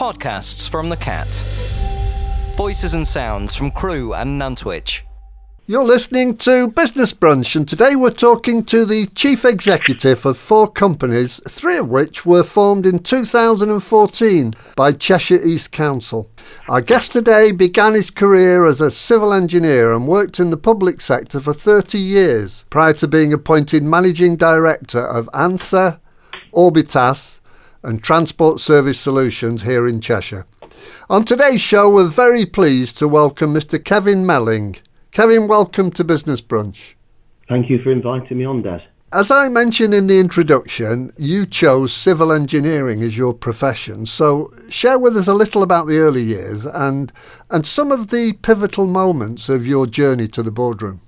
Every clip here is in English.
Podcasts from the Cat. Voices and sounds from Crewe and Nantwich. You're listening to Business Brunch, and today we're talking to the chief executive of four companies, three of which were formed in 2014 by Cheshire East Council. Our guest today began his career as a civil engineer and worked in the public sector for 30 years prior to being appointed managing director of ANSA, Orbitas, and Transport Service Solutions here in Cheshire. On today's show, we're very pleased to welcome Mr. Kevin Melling. Kevin, welcome to Business Brunch. Thank you for inviting me on, Des. As I mentioned in the introduction, you chose civil engineering as your profession. So, share with us a little about the early years and and some of the pivotal moments of your journey to the boardroom.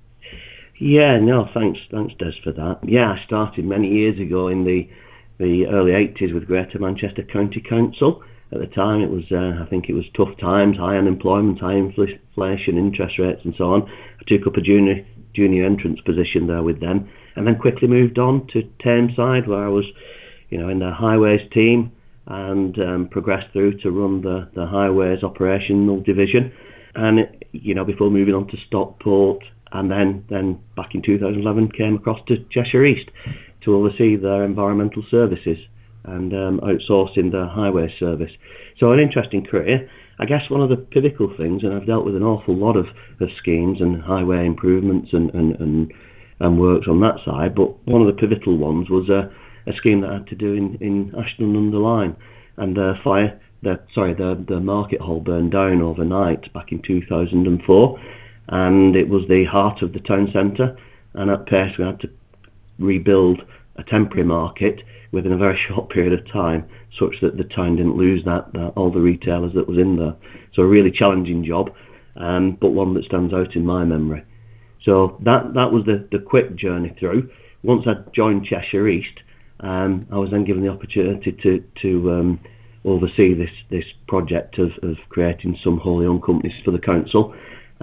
Yeah, no, thanks, thanks, Des, for that. Yeah, I started many years ago in the the early 80s with Greater Manchester County Council at the time it was uh, I think it was tough times, high unemployment, high inflation, interest rates, and so on. I took up a junior junior entrance position there with them, and then quickly moved on to Tameside where I was, you know, in the highways team and um, progressed through to run the the highways operational division, and you know before moving on to Stockport. And then, then back in 2011, came across to Cheshire East to oversee their environmental services and um, outsourcing the highway service. So an interesting career. I guess one of the pivotal things, and I've dealt with an awful lot of, of schemes and highway improvements and, and, and, and works on that side, but one of the pivotal ones was a, a scheme that I had to do in, in Ashton under Lyne. And the fire, the, sorry, the, the market hall burned down overnight back in 2004, and it was the heart of the town centre. And at Pace, we had to rebuild a temporary market within a very short period of time, such that the town didn't lose that, that all the retailers that was in there. So a really challenging job, um, but one that stands out in my memory. So that that was the, the quick journey through. Once I joined Cheshire East, um, I was then given the opportunity to to um, oversee this this project of, of creating some wholly owned companies for the council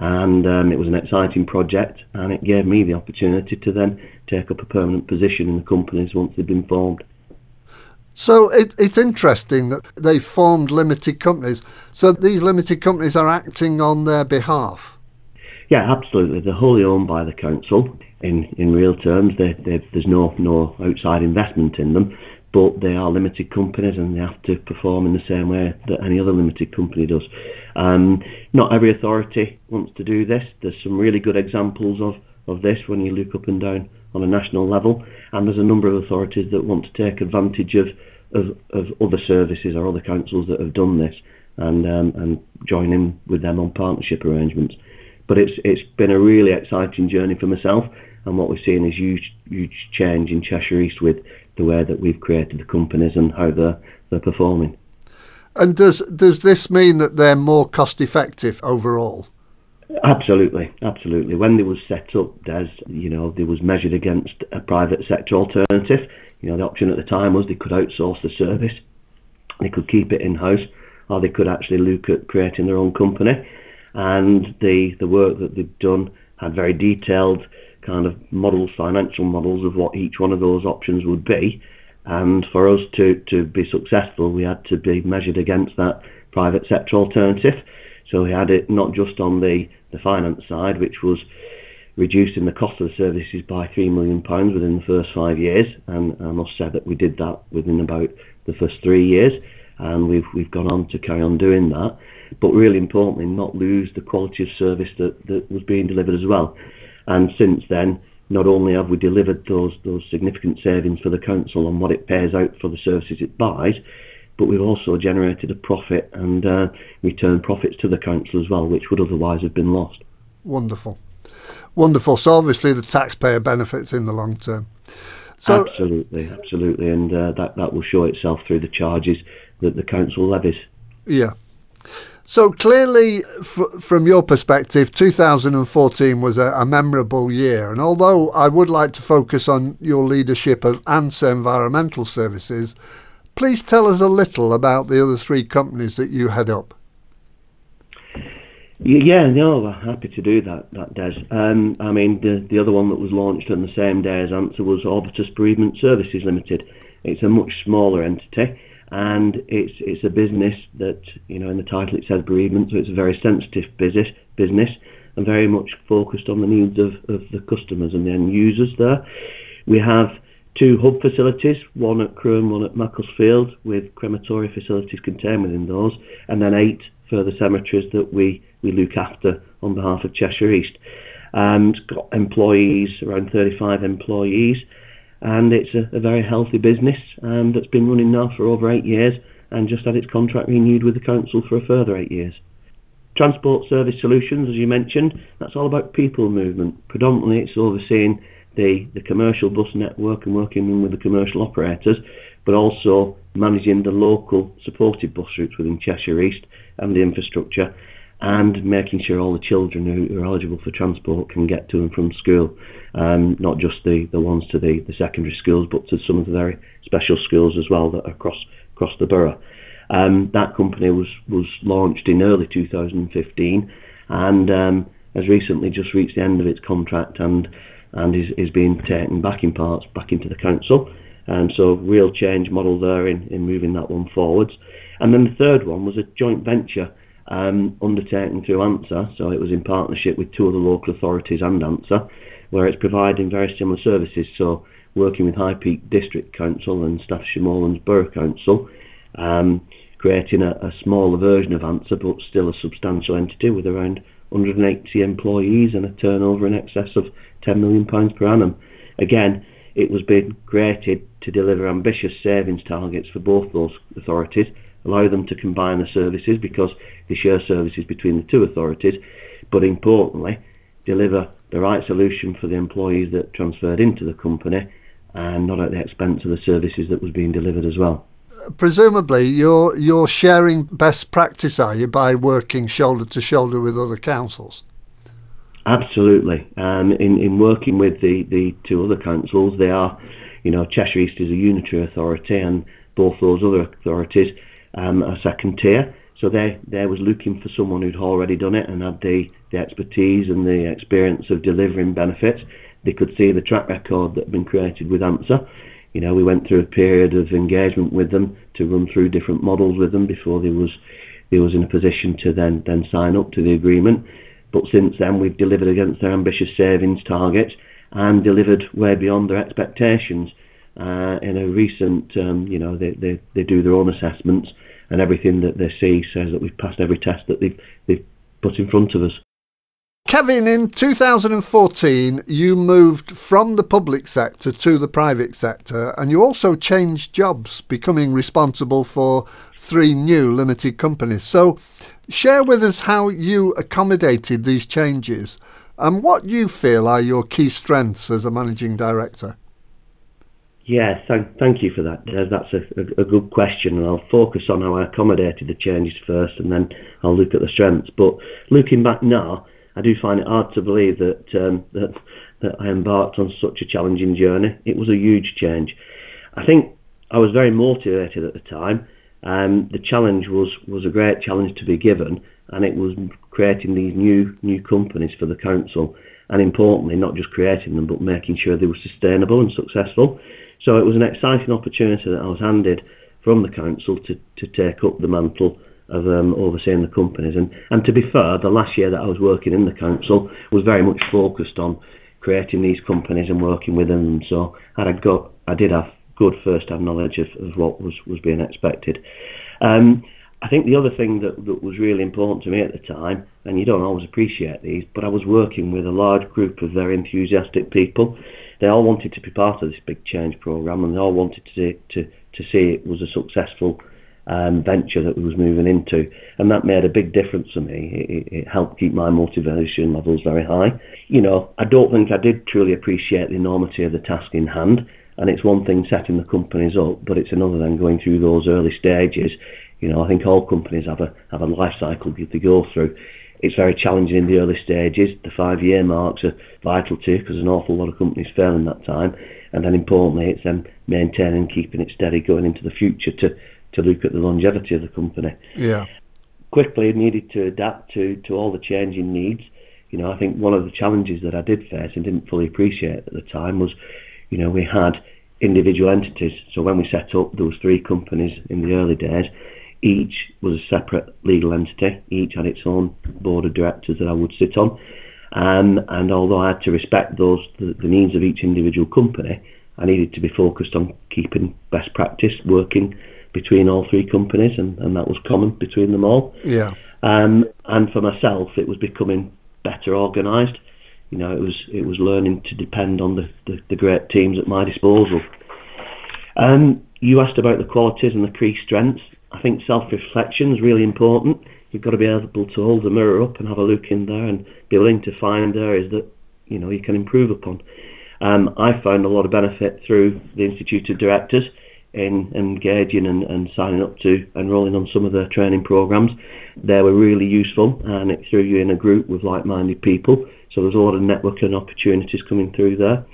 and um, it was an exciting project and it gave me the opportunity to then take up a permanent position in the companies once they'd been formed. So it, it's interesting that they formed limited companies. So these limited companies are acting on their behalf. Yeah, absolutely. They're wholly owned by the council. In in real terms, they, they, there's no no outside investment in them, but they are limited companies and they have to perform in the same way that any other limited company does. Um, not every authority wants to do this. There's some really good examples of of this when you look up and down on a national level, and there's a number of authorities that want to take advantage of of, of other services or other councils that have done this and um, and join in with them on partnership arrangements. But it's it's been a really exciting journey for myself, and what we're seeing is huge huge change in Cheshire East with the way that we've created the companies and how they're they're performing. And does does this mean that they're more cost effective overall? Absolutely, absolutely. When they was set up, Des, you know, they was measured against a private sector alternative. You know, the option at the time was they could outsource the service, they could keep it in house, or they could actually look at creating their own company. And the the work that they've done had very detailed kind of models, financial models of what each one of those options would be. And for us to, to be successful, we had to be measured against that private sector alternative. So we had it not just on the, the finance side, which was reducing the cost of the services by three million pounds within the first five years, and I must say that we did that within about the first three years, and we've we've gone on to carry on doing that. But really importantly, not lose the quality of service that, that was being delivered as well. And since then, not only have we delivered those those significant savings for the council on what it pays out for the services it buys, but we've also generated a profit and uh, returned profits to the council as well, which would otherwise have been lost. Wonderful, wonderful. So obviously the taxpayer benefits in the long term. So, absolutely, absolutely, and uh, that that will show itself through the charges that the council levies. Yeah. So clearly, f- from your perspective, 2014 was a, a, memorable year. And although I would like to focus on your leadership of ANSA Environmental Services, Please tell us a little about the other three companies that you head up. Yeah, no, happy to do that, that Des. Um, I mean, the, the other one that was launched on the same day as ANSA was Orbitas Bereavement Services Limited. It's a much smaller entity, and it's it's a business that you know in the title it says bereavement, so it's a very sensitive business business and very much focused on the needs of, of the customers and the end users there. We have two hub facilities, one at Crewe and one at Macclesfield, with crematory facilities contained within those, and then eight further cemeteries that we, we look after on behalf of Cheshire East. And got employees, around 35 employees, and it's a, a very healthy business um, that's been running now for over eight years and just had its contract renewed with the council for a further eight years. Transport Service Solutions, as you mentioned, that's all about people movement. Predominantly, it's overseeing the, the commercial bus network and working with the commercial operators, but also managing the local supported bus routes within Cheshire East and the infrastructure, and making sure all the children who are eligible for transport can get to and from school, um, not just the, the ones to the, the secondary schools, but to some of the very special schools as well that are across across the borough. Um, that company was was launched in early 2015, and um, has recently just reached the end of its contract and and is, is being taken back in parts back into the council. And so real change model there in, in moving that one forwards. And then the third one was a joint venture um, undertaken through ANSA, so it was in partnership with two other local authorities and ANSA, where it's providing very similar services. So working with High Peak District Council and Staffordshire Moorlands Borough Council, um, creating a, a smaller version of ANSA, but still a substantial entity with around 180 employees and a turnover in excess of 10 million pounds per annum. Again, it was being created to deliver ambitious savings targets for both those authorities, allow them to combine the services because they share services between the two authorities, but importantly, deliver the right solution for the employees that transferred into the company and not at the expense of the services that was being delivered as well presumably you're you're sharing best practice, are you, by working shoulder to shoulder with other councils? Absolutely. Um, in in working with the the two other councils, they are, you know, Cheshire East is a unitary authority, and both those other authorities um, are second tier. So they they was looking for someone who'd already done it and had the the expertise and the experience of delivering benefits. They could see the track record that had been created with ANSA you know, we went through a period of engagement with them to run through different models with them before they was they was in a position to then then sign up to the agreement. But since then, we've delivered against their ambitious savings targets and delivered way beyond their expectations. Uh, in a recent, um, you know, they, they, they do their own assessments, and everything that they see says that we've passed every test that they've they've put in front of us. Kevin, in 2014, you moved from the public sector to the private sector, and you also changed jobs, becoming responsible for three new limited companies. So, share with us how you accommodated these changes and what you feel are your key strengths as a managing director. Yeah, thank, thank you for that. That's a, a, a, good question, and I'll focus on how I accommodated the changes first, and then I'll look at the strengths. But looking back now, I do find it hard to believe that um, that that I embarked on such a challenging journey. It was a huge change. I think I was very motivated at the time. Um, the challenge was was a great challenge to be given, and it was creating these new new companies for the council, and importantly, not just creating them, but making sure they were sustainable and successful. So it was an exciting opportunity that I was handed from the council to to take up the mantle of um, overseeing the companies. And, and to be fair, the last year that I was working in the council was very much focused on creating these companies and working with them. So I got, I did have good first-hand knowledge of, of what was, was being expected. Um, I think the other thing that, that was really important to me at the time, and you don't always appreciate these, but I was working with a large group of very enthusiastic people. They all wanted to be part of this big change program, and they all wanted to to to see it was a successful um, venture that we was moving into, and that made a big difference for me. It, it helped keep my motivation levels very high. You know, I don't think I did truly appreciate the enormity of the task in hand, and it's one thing setting the companies up, but it's another than going through those early stages. You know, I think all companies have a have a life cycle to go through. It's very challenging in the early stages. The five year marks are vital too because an awful lot of companies fail in that time. And then importantly, it's then maintaining, and keeping it steady going into the future to to look at the longevity of the company. Yeah. Quickly needed to adapt to, to all the changing needs. You know, I think one of the challenges that I did face and didn't fully appreciate at the time was, you know, we had individual entities. So when we set up, there was three companies in the early days. Each was a separate legal entity. Each had its own board of directors that I would sit on. Um, and although I had to respect those the, the needs of each individual company, I needed to be focused on keeping best practice working between all three companies, and, and that was common between them all. Yeah. Um, and for myself, it was becoming better organised. You know, it was it was learning to depend on the, the, the great teams at my disposal. Um, you asked about the qualities and the key strengths. I think self-reflection is really important. You've got to be able to hold the mirror up and have a look in there and be willing to find areas that you know you can improve upon. Um, I found a lot of benefit through the Institute of Directors in engaging and, and signing up to enrolling on some of their training programs. They were really useful and it threw you in a group with like-minded people. So there's a lot of networking opportunities coming through there.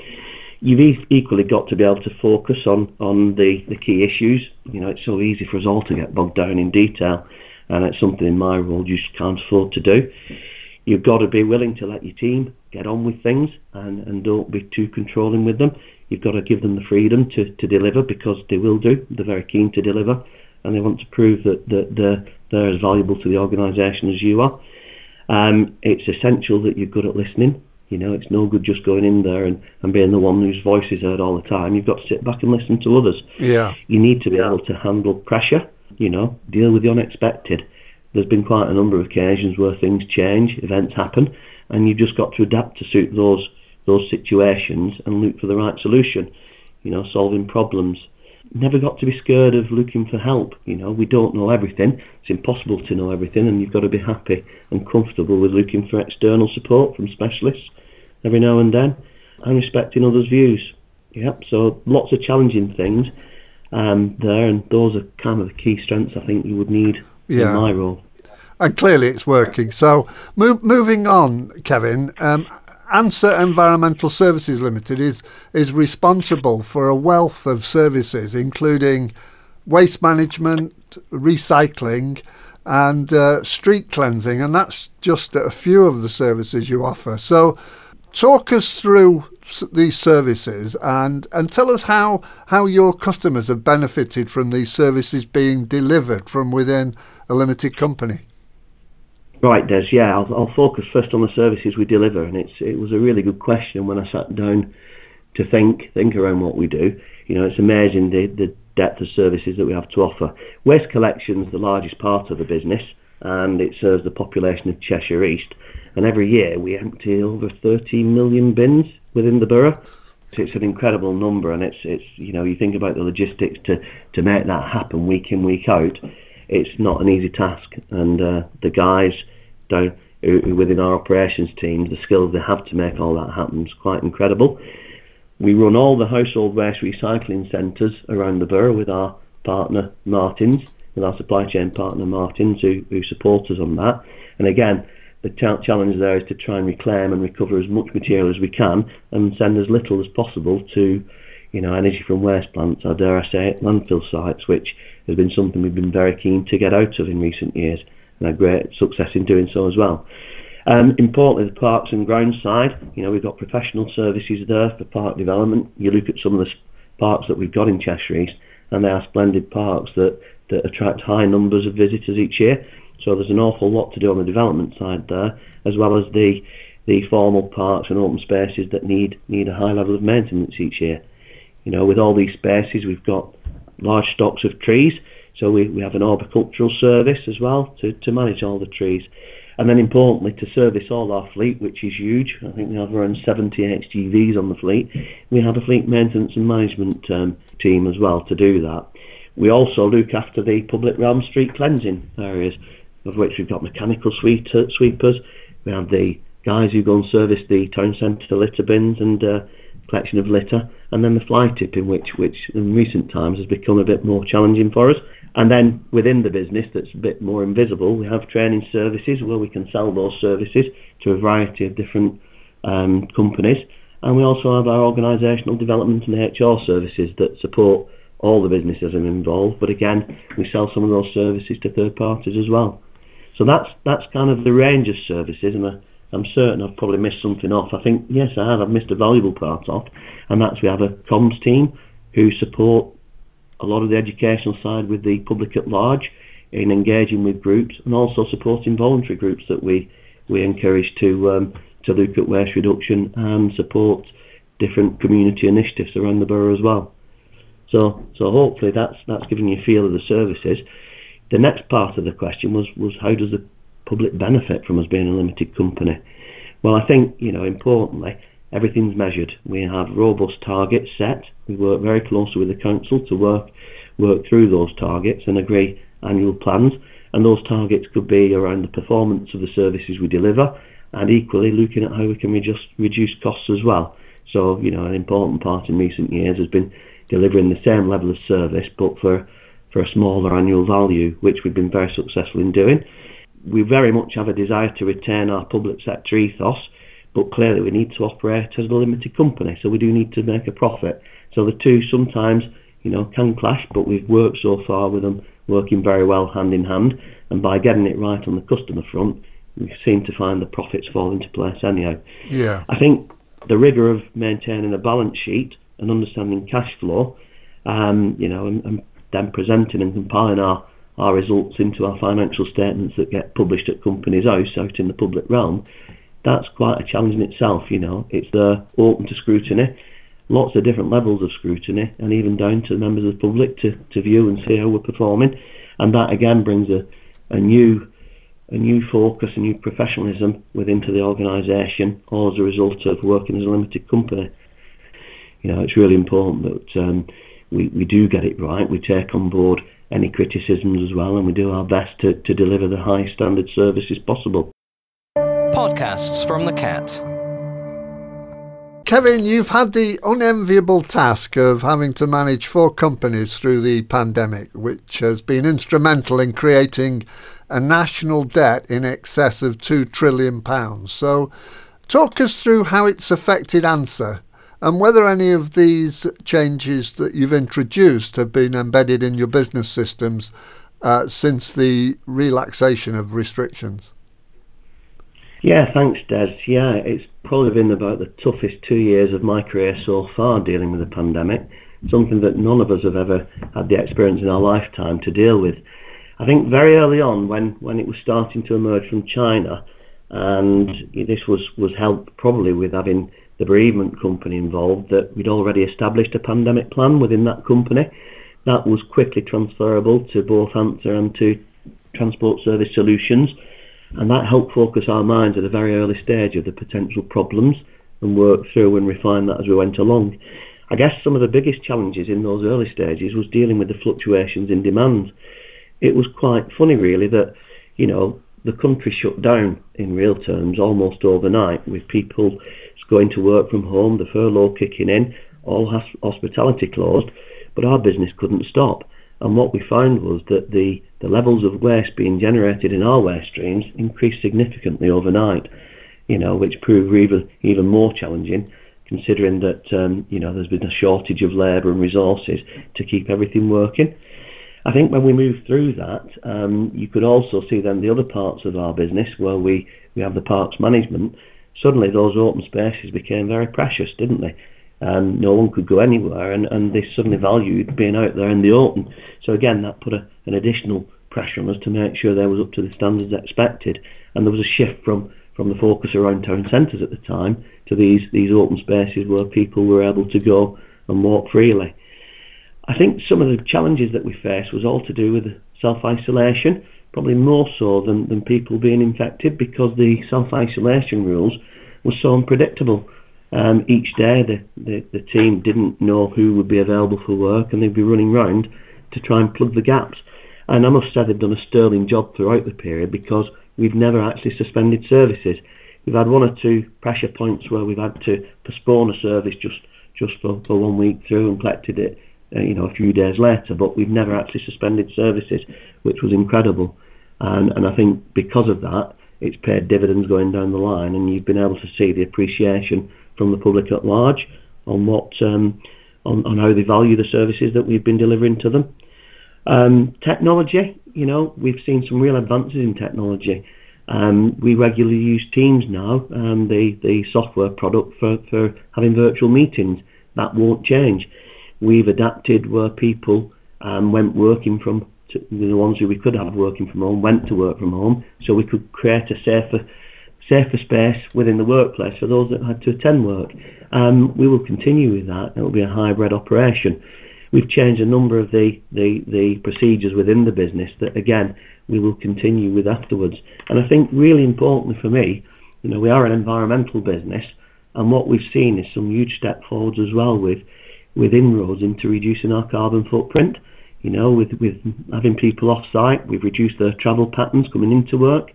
You've equally got to be able to focus on, on the, the key issues. You know, it's so easy for us all to get bogged down in detail and it's something in my role you just can't afford to do. You've got to be willing to let your team get on with things and, and don't be too controlling with them. You've got to give them the freedom to, to deliver because they will do. They're very keen to deliver and they want to prove that, that they're, they're as valuable to the organisation as you are. Um, it's essential that you're good at listening. You know, it's no good just going in there and, and being the one whose voice is heard all the time. You've got to sit back and listen to others. Yeah. You need to be able to handle pressure, you know, deal with the unexpected. There's been quite a number of occasions where things change, events happen, and you've just got to adapt to suit those those situations and look for the right solution. You know, solving problems. Never got to be scared of looking for help. You know, we don't know everything. It's impossible to know everything, and you've got to be happy and comfortable with looking for external support from specialists every now and then, and respecting others' views. Yep. So lots of challenging things um, there, and those are kind of the key strengths I think you would need yeah. in my role. And clearly, it's working. So, move, moving on, Kevin. Um, ANSA Environmental Services Limited is is responsible for a wealth of services, including waste management, recycling, and uh, street cleansing, and that's just a few of the services you offer. So, talk us through these services and and tell us how how your customers have benefited from these services being delivered from within a limited company. Right, Des. Yeah, I'll, I'll, focus first on the services we deliver, and it's it was a really good question when I sat down to think think around what we do. You know, it's amazing the the depth of services that we have to offer. Waste collection is the largest part of the business, and it serves the population of Cheshire East. And every year we empty over 13 million bins within the borough. So it's an incredible number, and it's it's you know you think about the logistics to to make that happen week in week out it's not an easy task. And uh, the guys down within our operations team, the skills they have to make all that happen is quite incredible. We run all the household waste recycling centres around the borough with our partner Martins, with our supply chain partner Martins, who, who support us on that. And again, the ch- challenge there is to try and reclaim and recover as much material as we can and send as little as possible to, you know, energy from waste plants, or dare I say it, landfill sites, which has been something we've been very keen to get out of in recent years and had great success in doing so as well. Um, importantly, the parks and grounds side, you know, we've got professional services there for park development. You look at some of the parks that we've got in Cheshire East, and they are splendid parks that, that attract high numbers of visitors each year. So there's an awful lot to do on the development side there, as well as the the formal parks and open spaces that need need a high level of maintenance each year. You know, with all these spaces, we've got large stocks of trees. So we, we have an arboricultural service as well to, to manage all the trees. And then importantly, to service all our fleet, which is huge, I think we have around 70 HGVs on the fleet, we have a fleet maintenance and management um, team as well to do that. We also look after the public realm street cleansing areas, of which we've got mechanical uh, sweepers, we have the guys who go and service the town centre litter bins and uh, collection of litter, and then the fly tipping, which which in recent times has become a bit more challenging for us. And then within the business, that's a bit more invisible, we have training services where we can sell those services to a variety of different um, companies, and we also have our organisational development and HR services that support all the businesses involved. But again, we sell some of those services to third parties as well. So that's that's kind of the range of services, and a, I'm certain I've probably missed something off. I think, yes, I have. I've missed a valuable part off, and that's we have a comms team who support a lot of the educational side with the public at large in engaging with groups and also supporting voluntary groups that we we encourage to um, to look at waste reduction and support different community initiatives around the borough as well. So so hopefully that's that's giving you a feel of the services. The next part of the question was was how does the public benefit from us being a limited company? Well, I think you know importantly everything's measured. We have robust targets set. We work very closely with the council to work work through those targets and agree annual plans. And those targets could be around the performance of the services we deliver, and equally looking at how we can reduce reduce costs as well. So, you know, an important part in recent years has been delivering the same level of service, but for for a smaller annual value, which we've been very successful in doing. We very much have a desire to retain our public sector ethos, but clearly we need to operate as a limited company, so we do need to make a profit. So the two sometimes, you know, can clash, but we've worked so far with them working very well hand in hand, and by getting it right on the customer front, we seem to find the profits fall into place anyhow. Yeah. I think the rigour of maintaining a balance sheet and understanding cash flow, um, you know, and, and then presenting and compiling our, our results into our financial statements that get published at Companies House out in the public realm, that's quite a challenge in itself, you know. It's there open to scrutiny lots of different levels of scrutiny and even down to members of the public to, to view and see how we're performing. And that again brings a, a new a new focus, a new professionalism within to the organisation, all as a result of working as a limited company. You know, it's really important that um, we, we do get it right. We take on board any criticisms as well, and we do our best to, to deliver the highest standard services possible. Podcasts from the Cat. Kevin, you've had the unenviable task of having to manage four companies through the pandemic, which has been instrumental in creating a national debt in excess of £2 trillion. So, talk us through how it's affected ANSA and whether any of these changes that you've introduced have been embedded in your business systems uh, since the relaxation of restrictions. Yeah, thanks, Des. Yeah, it's probably been about the toughest two years of my career so far dealing with the pandemic, something that none of us have ever had the experience in our lifetime to deal with. I think very early on, when, when it was starting to emerge from China, and this was, was helped probably with having the bereavement company involved, that we'd already established a pandemic plan within that company. That was quickly transferable to both ANSA and to Transport Service Solutions and that helped focus our minds at a very early stage of the potential problems and work through and refine that as we went along. I guess some of the biggest challenges in those early stages was dealing with the fluctuations in demand. It was quite funny, really, that you know the country shut down in real terms almost overnight, with people going to work from home, the furlough kicking in, all hospitality closed, but our business couldn't stop. And what we found was that the, the levels of waste being generated in our waste streams increased significantly overnight, you know, which proved even, even more challenging considering that, um, you know, there's been a shortage of labour and resources to keep everything working. I think when we moved through that, um, you could also see then the other parts of our business where we, we have the parks management. Suddenly, those open spaces became very precious, didn't they? and no one could go anywhere, and, and they suddenly valued being out there in the open. So again, that put a, an additional pressure on us to make sure they was up to the standards expected, and there was a shift from from the focus around town centres at the time to these these open spaces where people were able to go and walk freely. I think some of the challenges that we faced was all to do with self isolation, probably more so than, than people being infected because the self isolation rules were so unpredictable um, each day the, the, the team didn't know who would be available for work and they'd be running round to try and plug the gaps. And I must say they've done a sterling job throughout the period because we've never actually suspended services. We've had one or two pressure points where we've had to postpone a service just just for, for one week through and collected it, uh, you know, a few days later. But we've never actually suspended services, which was incredible. And and I think because of that, it's paid dividends going down the line, and you've been able to see the appreciation from the public at large on what um, on, on how they value the services that we've been delivering to them. Um, technology, you know, we've seen some real advances in technology. Um, we regularly use Teams now, um, the the software product for, for having virtual meetings. That won't change. we've adapted where people um, went working from to, the ones who we could have working from home went to work from home, so we could create a safer safer space within the workplace for those that had to attend work. Um, we will continue with that. It will be a hybrid operation. We've changed a number of the, the, the procedures within the business that, again, we will continue with afterwards. And I think really importantly for me, you know, we are an environmental business, and what we've seen is some huge step forwards as well with with inroads into reducing our carbon footprint. You know, with with having people off site, we've reduced their travel patterns coming into work.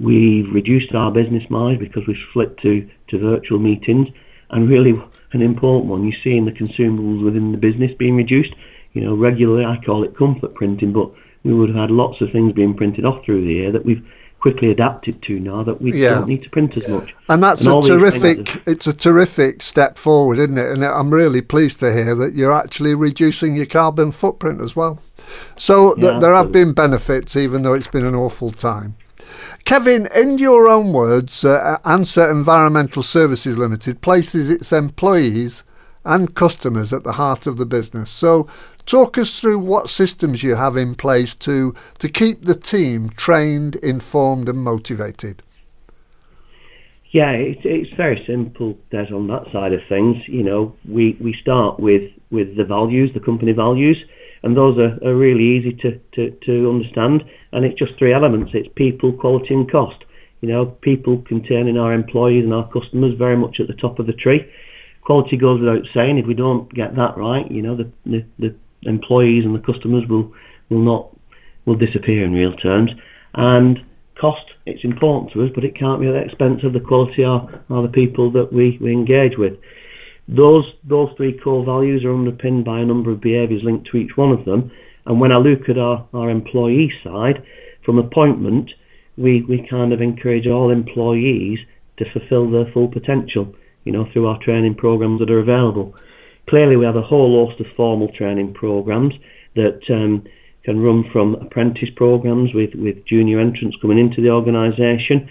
We've reduced our business miles because we've flipped to, to virtual meetings. And really, an important one, you're seeing the consumables within the business being reduced. You know, regularly I call it comfort printing, but we would have had lots of things being printed off through the year that we've quickly adapted to now that we yeah. don't need to print as much. And that's and a terrific it's a terrific step forward, isn't it? And I'm really pleased to hear that you're actually reducing your carbon footprint as well. So yeah, th- there have been benefits even though it's been an awful time. Kevin, in your own words, uh, ANSA Environmental Services Limited places its employees and customers at the heart of the business. So, talk us through what systems you have in place to, to keep the team trained, informed, and motivated. Yeah, it's, it's very simple, Des, on that side of things. You know, we, we start with, with the values, the company values and those are, are really easy to, to, to understand. And it's just three elements: it's people, quality, and cost. You know, people containing our employees and our customers very much at the top of the tree. Quality goes without saying. If we don't get that right, you know, the, the, the employees and the customers will will not will disappear in real terms. And cost, it's important to us, but it can't be at the expense of the quality or, or the people that we, we engage with. Those those three core values are underpinned by a number of behaviours linked to each one of them. And when I look at our, our employee side, from appointment, we, we kind of encourage all employees to fulfil their full potential, you know, through our training programs that are available. Clearly, we have a whole host of formal training programs that um, can run from apprentice programs with, with junior entrants coming into the organisation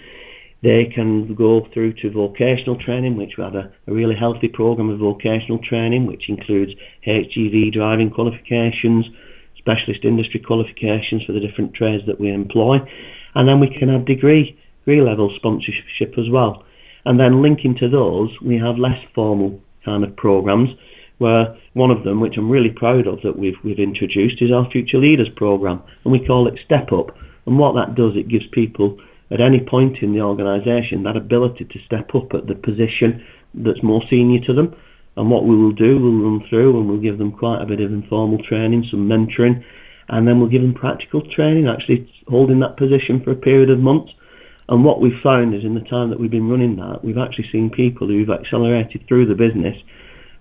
they can go through to vocational training, which we have a, a really healthy program of vocational training, which includes HGV driving qualifications, specialist industry qualifications for the different trades that we employ, and then we can have degree degree level sponsorship as well. And then linking to those, we have less formal kind of programs, where one of them, which I'm really proud of that we've we've introduced, is our Future Leaders program, and we call it Step Up. And what that does, it gives people at any point in the organisation that ability to step up at the position that's more senior to them. And what we will do, we'll run through and we'll give them quite a bit of informal training, some mentoring, and then we'll give them practical training, actually holding that position for a period of months. And what we've found is in the time that we've been running that, we've actually seen people who've accelerated through the business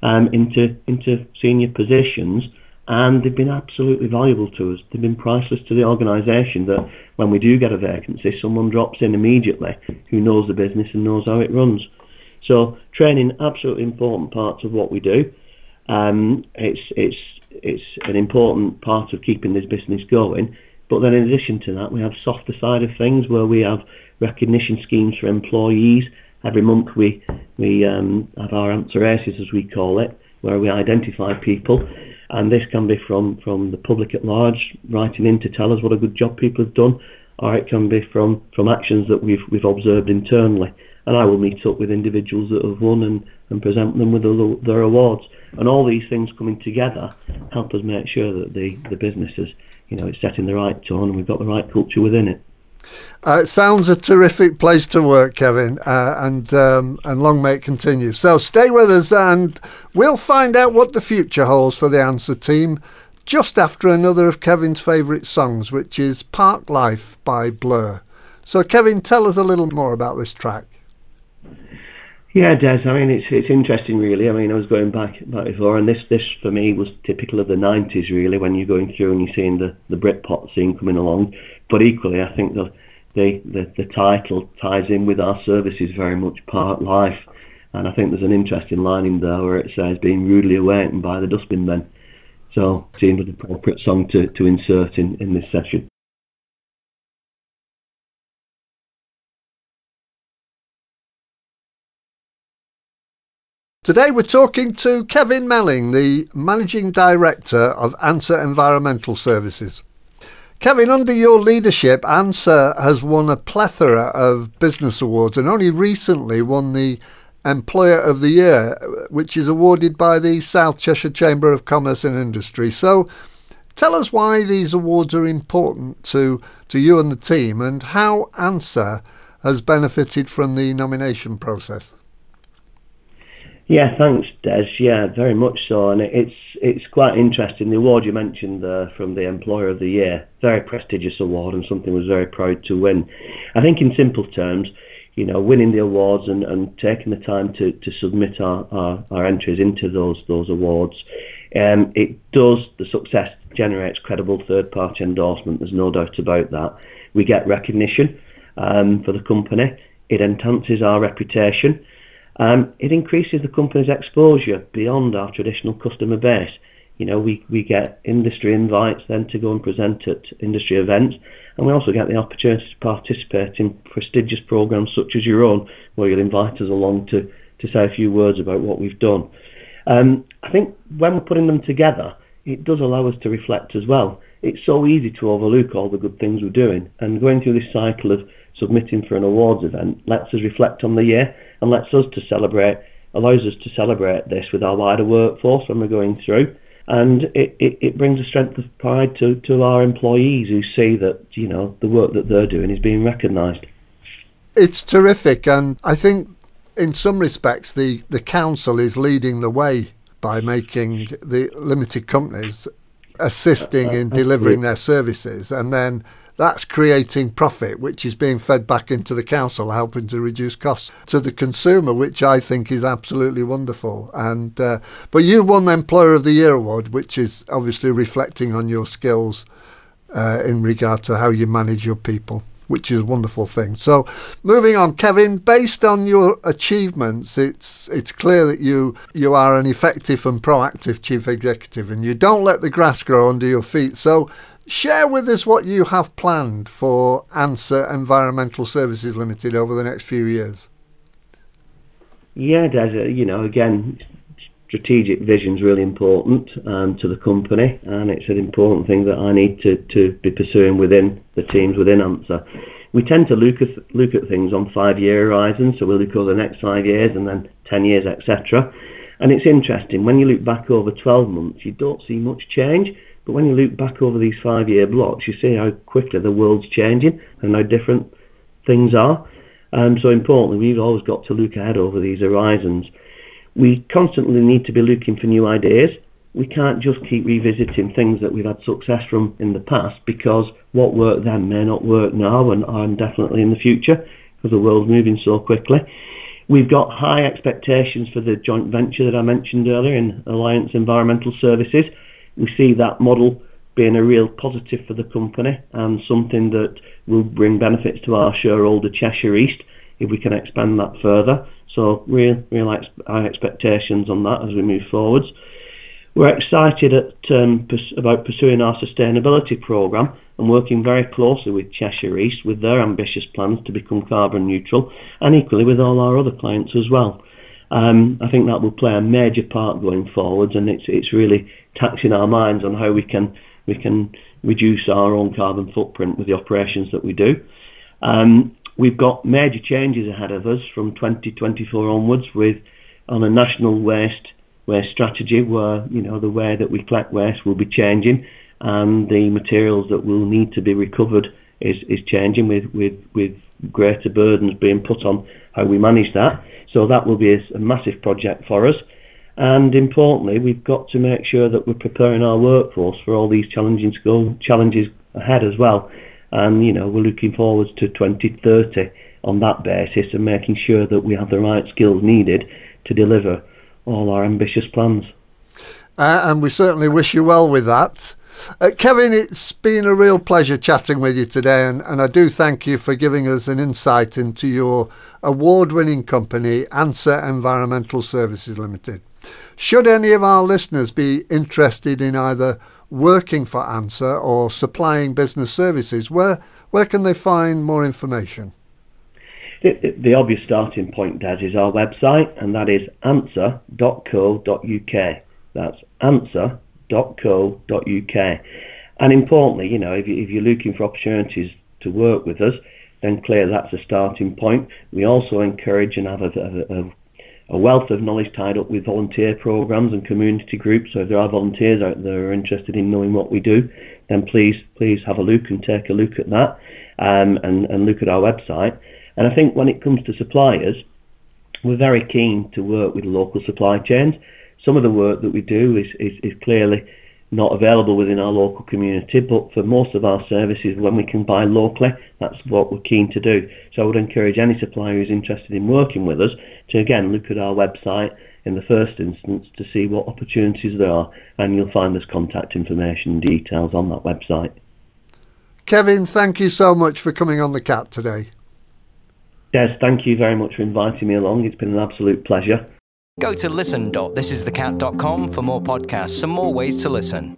um, into into senior positions and they've been absolutely valuable to us. They've been priceless to the organisation that when we do get a vacancy, someone drops in immediately who knows the business and knows how it runs. So training, absolutely important parts of what we do. Um, it's it's it's an important part of keeping this business going. But then in addition to that, we have softer side of things where we have recognition schemes for employees. Every month we we um, have our ANSA aces as we call it, where we identify people and this can be from, from the public at large writing in to tell us what a good job people have done, or it can be from, from actions that we've we've observed internally. And I will meet up with individuals that have won and, and present them with their awards. And all these things coming together help us make sure that the, the business is, you know, it's setting the right tone and we've got the right culture within it. Uh, it sounds a terrific place to work, Kevin, uh, and um, and long may it continue. So stay with us, and we'll find out what the future holds for the ANSA team just after another of Kevin's favourite songs, which is Park Life by Blur. So, Kevin, tell us a little more about this track. Yeah, Des. I mean, it's it's interesting, really. I mean, I was going back back before, and this this for me was typical of the '90s, really, when you're going through and you're seeing the the Britpop scene coming along. But equally, I think the the, the, title ties in with our services very much Park Life. And I think there's an interesting line in there where it says being rudely awakened by the dustbin men. So it seemed an appropriate song to, to insert in, in this session. Today we're talking to Kevin Melling, the Managing Director of ANSA Environmental Services. Kevin, under your leadership, ANSA has won a plethora of business awards and only recently won the Employer of the Year, which is awarded by the South Cheshire Chamber of Commerce and Industry. So tell us why these awards are important to, to you and the team and how ANSA has benefited from the nomination process. Yeah, thanks, Des. Yeah, very much so, and it's it's quite interesting. The award you mentioned uh, from the Employer of the Year, very prestigious award, and something was very proud to win. I think, in simple terms, you know, winning the awards and, and taking the time to, to submit our, our, our entries into those those awards, um, it does the success generates credible third party endorsement. There's no doubt about that. We get recognition um, for the company. It enhances our reputation it increases the company's exposure beyond our traditional customer base. You know, we, get industry invites then to go and present at industry events, and we also get the opportunity to participate in prestigious programs such as your own, where you'll invite us along to, to say a few words about what we've done. Um, I think when we're putting them together, it does allow us to reflect as well. It's so easy to overlook all the good things we're doing, and going through this cycle of submitting for an awards event lets us reflect on the year and lets us to celebrate, allows us to celebrate this with our wider workforce when we're going through. And it, it, it brings a strength of pride to, to our employees who see that, you know, the work that they're doing is being recognised. It's terrific. And I think in some respects, the, the council is leading the way by making the limited companies assisting uh, uh, in delivering their services and then that's creating profit, which is being fed back into the council, helping to reduce costs to the consumer, which I think is absolutely wonderful. And uh, but you've won the Employer of the Year award, which is obviously reflecting on your skills uh, in regard to how you manage your people which is a wonderful thing. So, moving on, Kevin, based on your achievements, it's it's clear that you you are an effective and proactive chief executive, and you don't let the grass grow under your feet. So, Share with us what you have planned for ANSA Environmental Services Limited over the next few years. Yeah, Des, you know, again, strategic vision is really important um, to the company, and it's an important thing that I need to, to be pursuing within the teams within ANSA. We tend to look at, look at things on five year horizons, so we'll look over the next five years and then 10 years, etc. And it's interesting, when you look back over 12 months, you don't see much change but when you look back over these five year blocks, you see how quickly the world's changing and how different things are. Um, so importantly, we've always got to look ahead over these horizons. We constantly need to be looking for new ideas. We can't just keep revisiting things that we've had success from in the past because what worked then may not work now and, and definitely in the future because the world's moving so quickly. We've got high expectations for the joint venture that I mentioned earlier in Alliance Environmental Services we see that model being a real positive for the company and something that will bring benefits to our shareholder Cheshire East if we can expand that further. So real, real ex- high expectations on that as we move forwards. We're excited at, um, pers- about pursuing our sustainability programme and working very closely with Cheshire East with their ambitious plans to become carbon neutral and equally with all our other clients as well. Um, I think that will play a major part going forwards, and it's it's really taxing our minds on how we can we can reduce our own carbon footprint with the operations that we do. Um, we've got major changes ahead of us from 2024 onwards, with on a national waste waste strategy, where you know the way that we collect waste will be changing, and the materials that will need to be recovered is is changing with with with greater burdens being put on how we manage that. So that will be a, a massive project for us. And importantly, we've got to make sure that we're preparing our workforce for all these challenging school challenges ahead as well. And you know, we're looking forward to 2030 on that basis and making sure that we have the right skills needed to deliver all our ambitious plans. Uh, and we certainly wish you well with that. Uh, Kevin, it's been a real pleasure chatting with you today, and, and I do thank you for giving us an insight into your award winning company, ANSA Environmental Services Limited. Should any of our listeners be interested in either working for ANSA or supplying business services, where, where can they find more information? The, the obvious starting point, Dad, is our website, and that is ansa.co.uk. That's ansa.co.uk. And importantly, you know, if, you, you're looking for opportunities to work with us, then clearly that's a starting point. We also encourage and have a, a, a wealth of knowledge tied up with volunteer programs and community groups. So if there are volunteers out there who are interested in knowing what we do, then please please have a look and take a look at that um, and, and look at our website. And I think when it comes to suppliers, we're very keen to work with local supply chains. Some of the work that we do is, is, is clearly not available within our local community, but for most of our services, when we can buy locally, that's what we're keen to do. So I would encourage any supplier who's interested in working with us to again look at our website in the first instance to see what opportunities there are, and you'll find there's contact information and details on that website. Kevin, thank you so much for coming on the CAT today. Des, thank you very much for inviting me along. It's been an absolute pleasure. Go to listen.thisisthecat.com for more podcasts and more ways to listen.